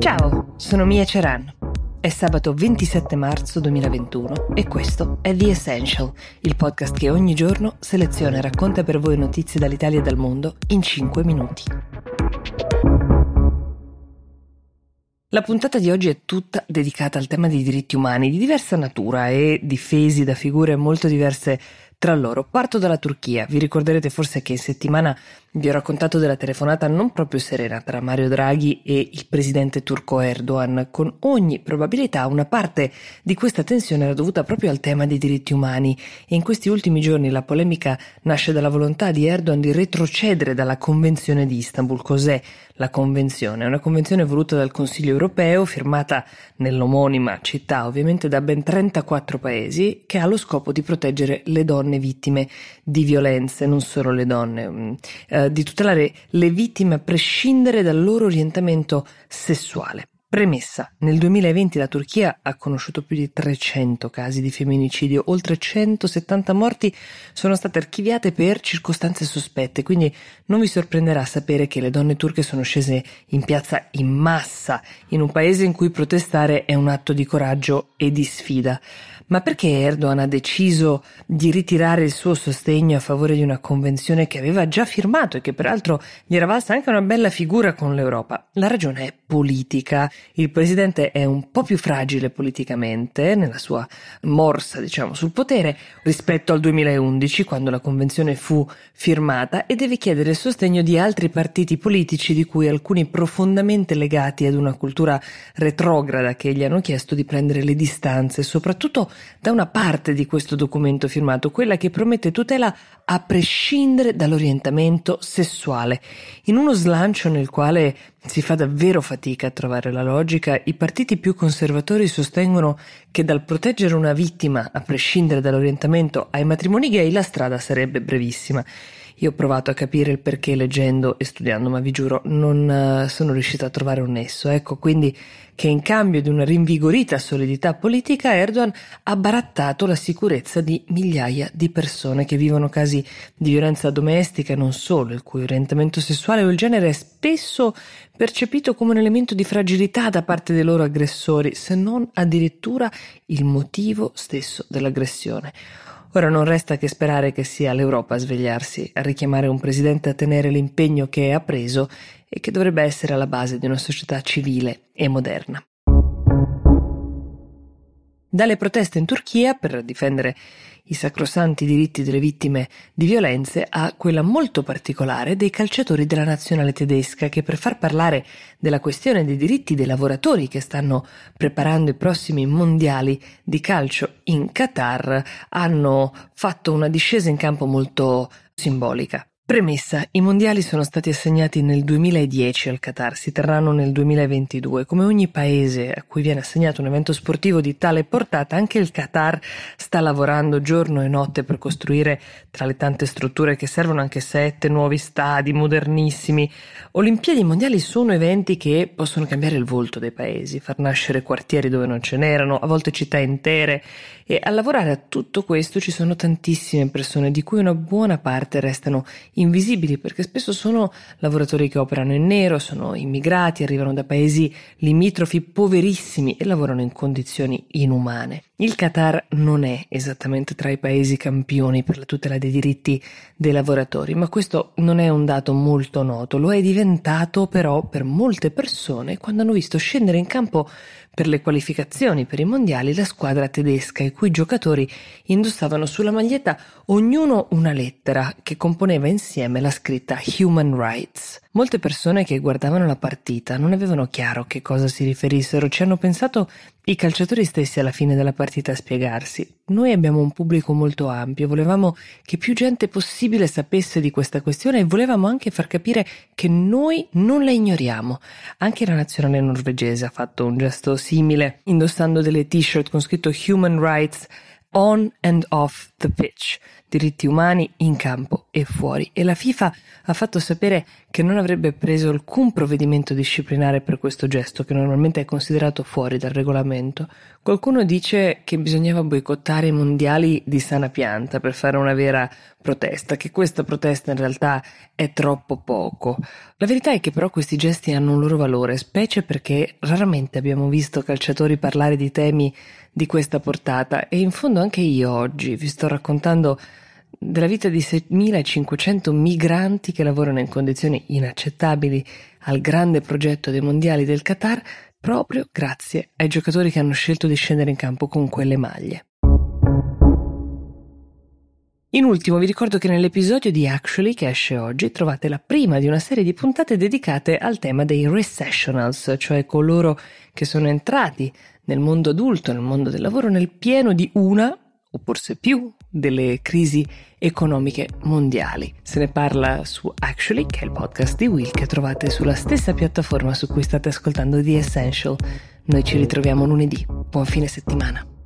Ciao, sono Mia Ceran. È sabato 27 marzo 2021 e questo è The Essential, il podcast che ogni giorno seleziona e racconta per voi notizie dall'Italia e dal mondo in 5 minuti. La puntata di oggi è tutta dedicata al tema dei diritti umani di diversa natura e difesi da figure molto diverse tra loro. Parto dalla Turchia. Vi ricorderete forse che in settimana vi ho raccontato della telefonata non proprio serena tra Mario Draghi e il presidente turco Erdogan. Con ogni probabilità una parte di questa tensione era dovuta proprio al tema dei diritti umani e in questi ultimi giorni la polemica nasce dalla volontà di Erdogan di retrocedere dalla Convenzione di Istanbul. Cos'è la Convenzione? È una convenzione voluta dal Consiglio europeo, firmata nell'omonima città ovviamente da ben 34 paesi, che ha lo scopo di proteggere le donne vittime di violenze, non solo le donne. Mm, eh, di tutelare le vittime a prescindere dal loro orientamento sessuale. Premessa, nel 2020 la Turchia ha conosciuto più di 300 casi di femminicidio, oltre 170 morti sono state archiviate per circostanze sospette, quindi non vi sorprenderà sapere che le donne turche sono scese in piazza in massa, in un paese in cui protestare è un atto di coraggio e di sfida. Ma perché Erdogan ha deciso di ritirare il suo sostegno a favore di una convenzione che aveva già firmato e che peraltro gli era valsa anche una bella figura con l'Europa? La ragione è politica. Il presidente è un po' più fragile politicamente nella sua morsa, diciamo, sul potere rispetto al 2011 quando la convenzione fu firmata e deve chiedere il sostegno di altri partiti politici di cui alcuni profondamente legati ad una cultura retrograda che gli hanno chiesto di prendere le distanze, soprattutto da una parte di questo documento firmato, quella che promette tutela a prescindere dall'orientamento sessuale. In uno slancio nel quale si fa davvero fatica a trovare la logica, i partiti più conservatori sostengono che dal proteggere una vittima a prescindere dall'orientamento ai matrimoni gay la strada sarebbe brevissima. Io ho provato a capire il perché leggendo e studiando, ma vi giuro non uh, sono riuscito a trovare un nesso. Ecco quindi che in cambio di una rinvigorita solidità politica Erdogan ha barattato la sicurezza di migliaia di persone che vivono casi di violenza domestica e non solo, il cui orientamento sessuale o il genere è spesso percepito come un elemento di fragilità da parte dei loro aggressori, se non addirittura il motivo stesso dell'aggressione. Ora non resta che sperare che sia l'Europa a svegliarsi, a richiamare un presidente a tenere l'impegno che ha preso e che dovrebbe essere alla base di una società civile e moderna. Dalle proteste in Turchia per difendere i sacrosanti diritti delle vittime di violenze a quella molto particolare dei calciatori della nazionale tedesca che per far parlare della questione dei diritti dei lavoratori che stanno preparando i prossimi mondiali di calcio in Qatar hanno fatto una discesa in campo molto simbolica. Premessa, i mondiali sono stati assegnati nel 2010 al Qatar, si terranno nel 2022. Come ogni paese a cui viene assegnato un evento sportivo di tale portata, anche il Qatar sta lavorando giorno e notte per costruire tra le tante strutture che servono anche sette nuovi stadi modernissimi. Olimpiadi mondiali sono eventi che possono cambiare il volto dei paesi, far nascere quartieri dove non ce n'erano, a volte città intere e a lavorare a tutto questo ci sono tantissime persone di cui una buona parte restano invisibili perché spesso sono lavoratori che operano in nero, sono immigrati, arrivano da paesi limitrofi poverissimi e lavorano in condizioni inumane. Il Qatar non è esattamente tra i paesi campioni per la tutela dei diritti dei lavoratori, ma questo non è un dato molto noto, lo è diventato però per molte persone quando hanno visto scendere in campo per le qualificazioni per i mondiali la squadra tedesca, i cui giocatori indossavano sulla maglietta ognuno una lettera che componeva insieme la scritta Human Rights. Molte persone che guardavano la partita non avevano chiaro che cosa si riferissero, ci hanno pensato i calciatori stessi alla fine della partita a spiegarsi. Noi abbiamo un pubblico molto ampio, volevamo che più gente possibile sapesse di questa questione e volevamo anche far capire che noi non la ignoriamo. Anche la nazionale norvegese ha fatto un gesto simile, indossando delle t-shirt con scritto Human Rights on and off the pitch, diritti umani in campo e fuori. E la FIFA ha fatto sapere che non avrebbe preso alcun provvedimento disciplinare per questo gesto, che normalmente è considerato fuori dal regolamento. Qualcuno dice che bisognava boicottare i mondiali di sana pianta per fare una vera protesta, che questa protesta in realtà è troppo poco. La verità è che però questi gesti hanno un loro valore, specie perché raramente abbiamo visto calciatori parlare di temi di questa portata e in fondo anche io oggi vi sto raccontando della vita di 6.500 migranti che lavorano in condizioni inaccettabili al grande progetto dei mondiali del Qatar proprio grazie ai giocatori che hanno scelto di scendere in campo con quelle maglie. In ultimo vi ricordo che nell'episodio di Actually che esce oggi trovate la prima di una serie di puntate dedicate al tema dei recessionals, cioè coloro che sono entrati nel mondo adulto, nel mondo del lavoro, nel pieno di una o forse più delle crisi economiche mondiali. Se ne parla su Actually, che è il podcast di Will che trovate sulla stessa piattaforma su cui state ascoltando The Essential. Noi ci ritroviamo lunedì. Buon fine settimana.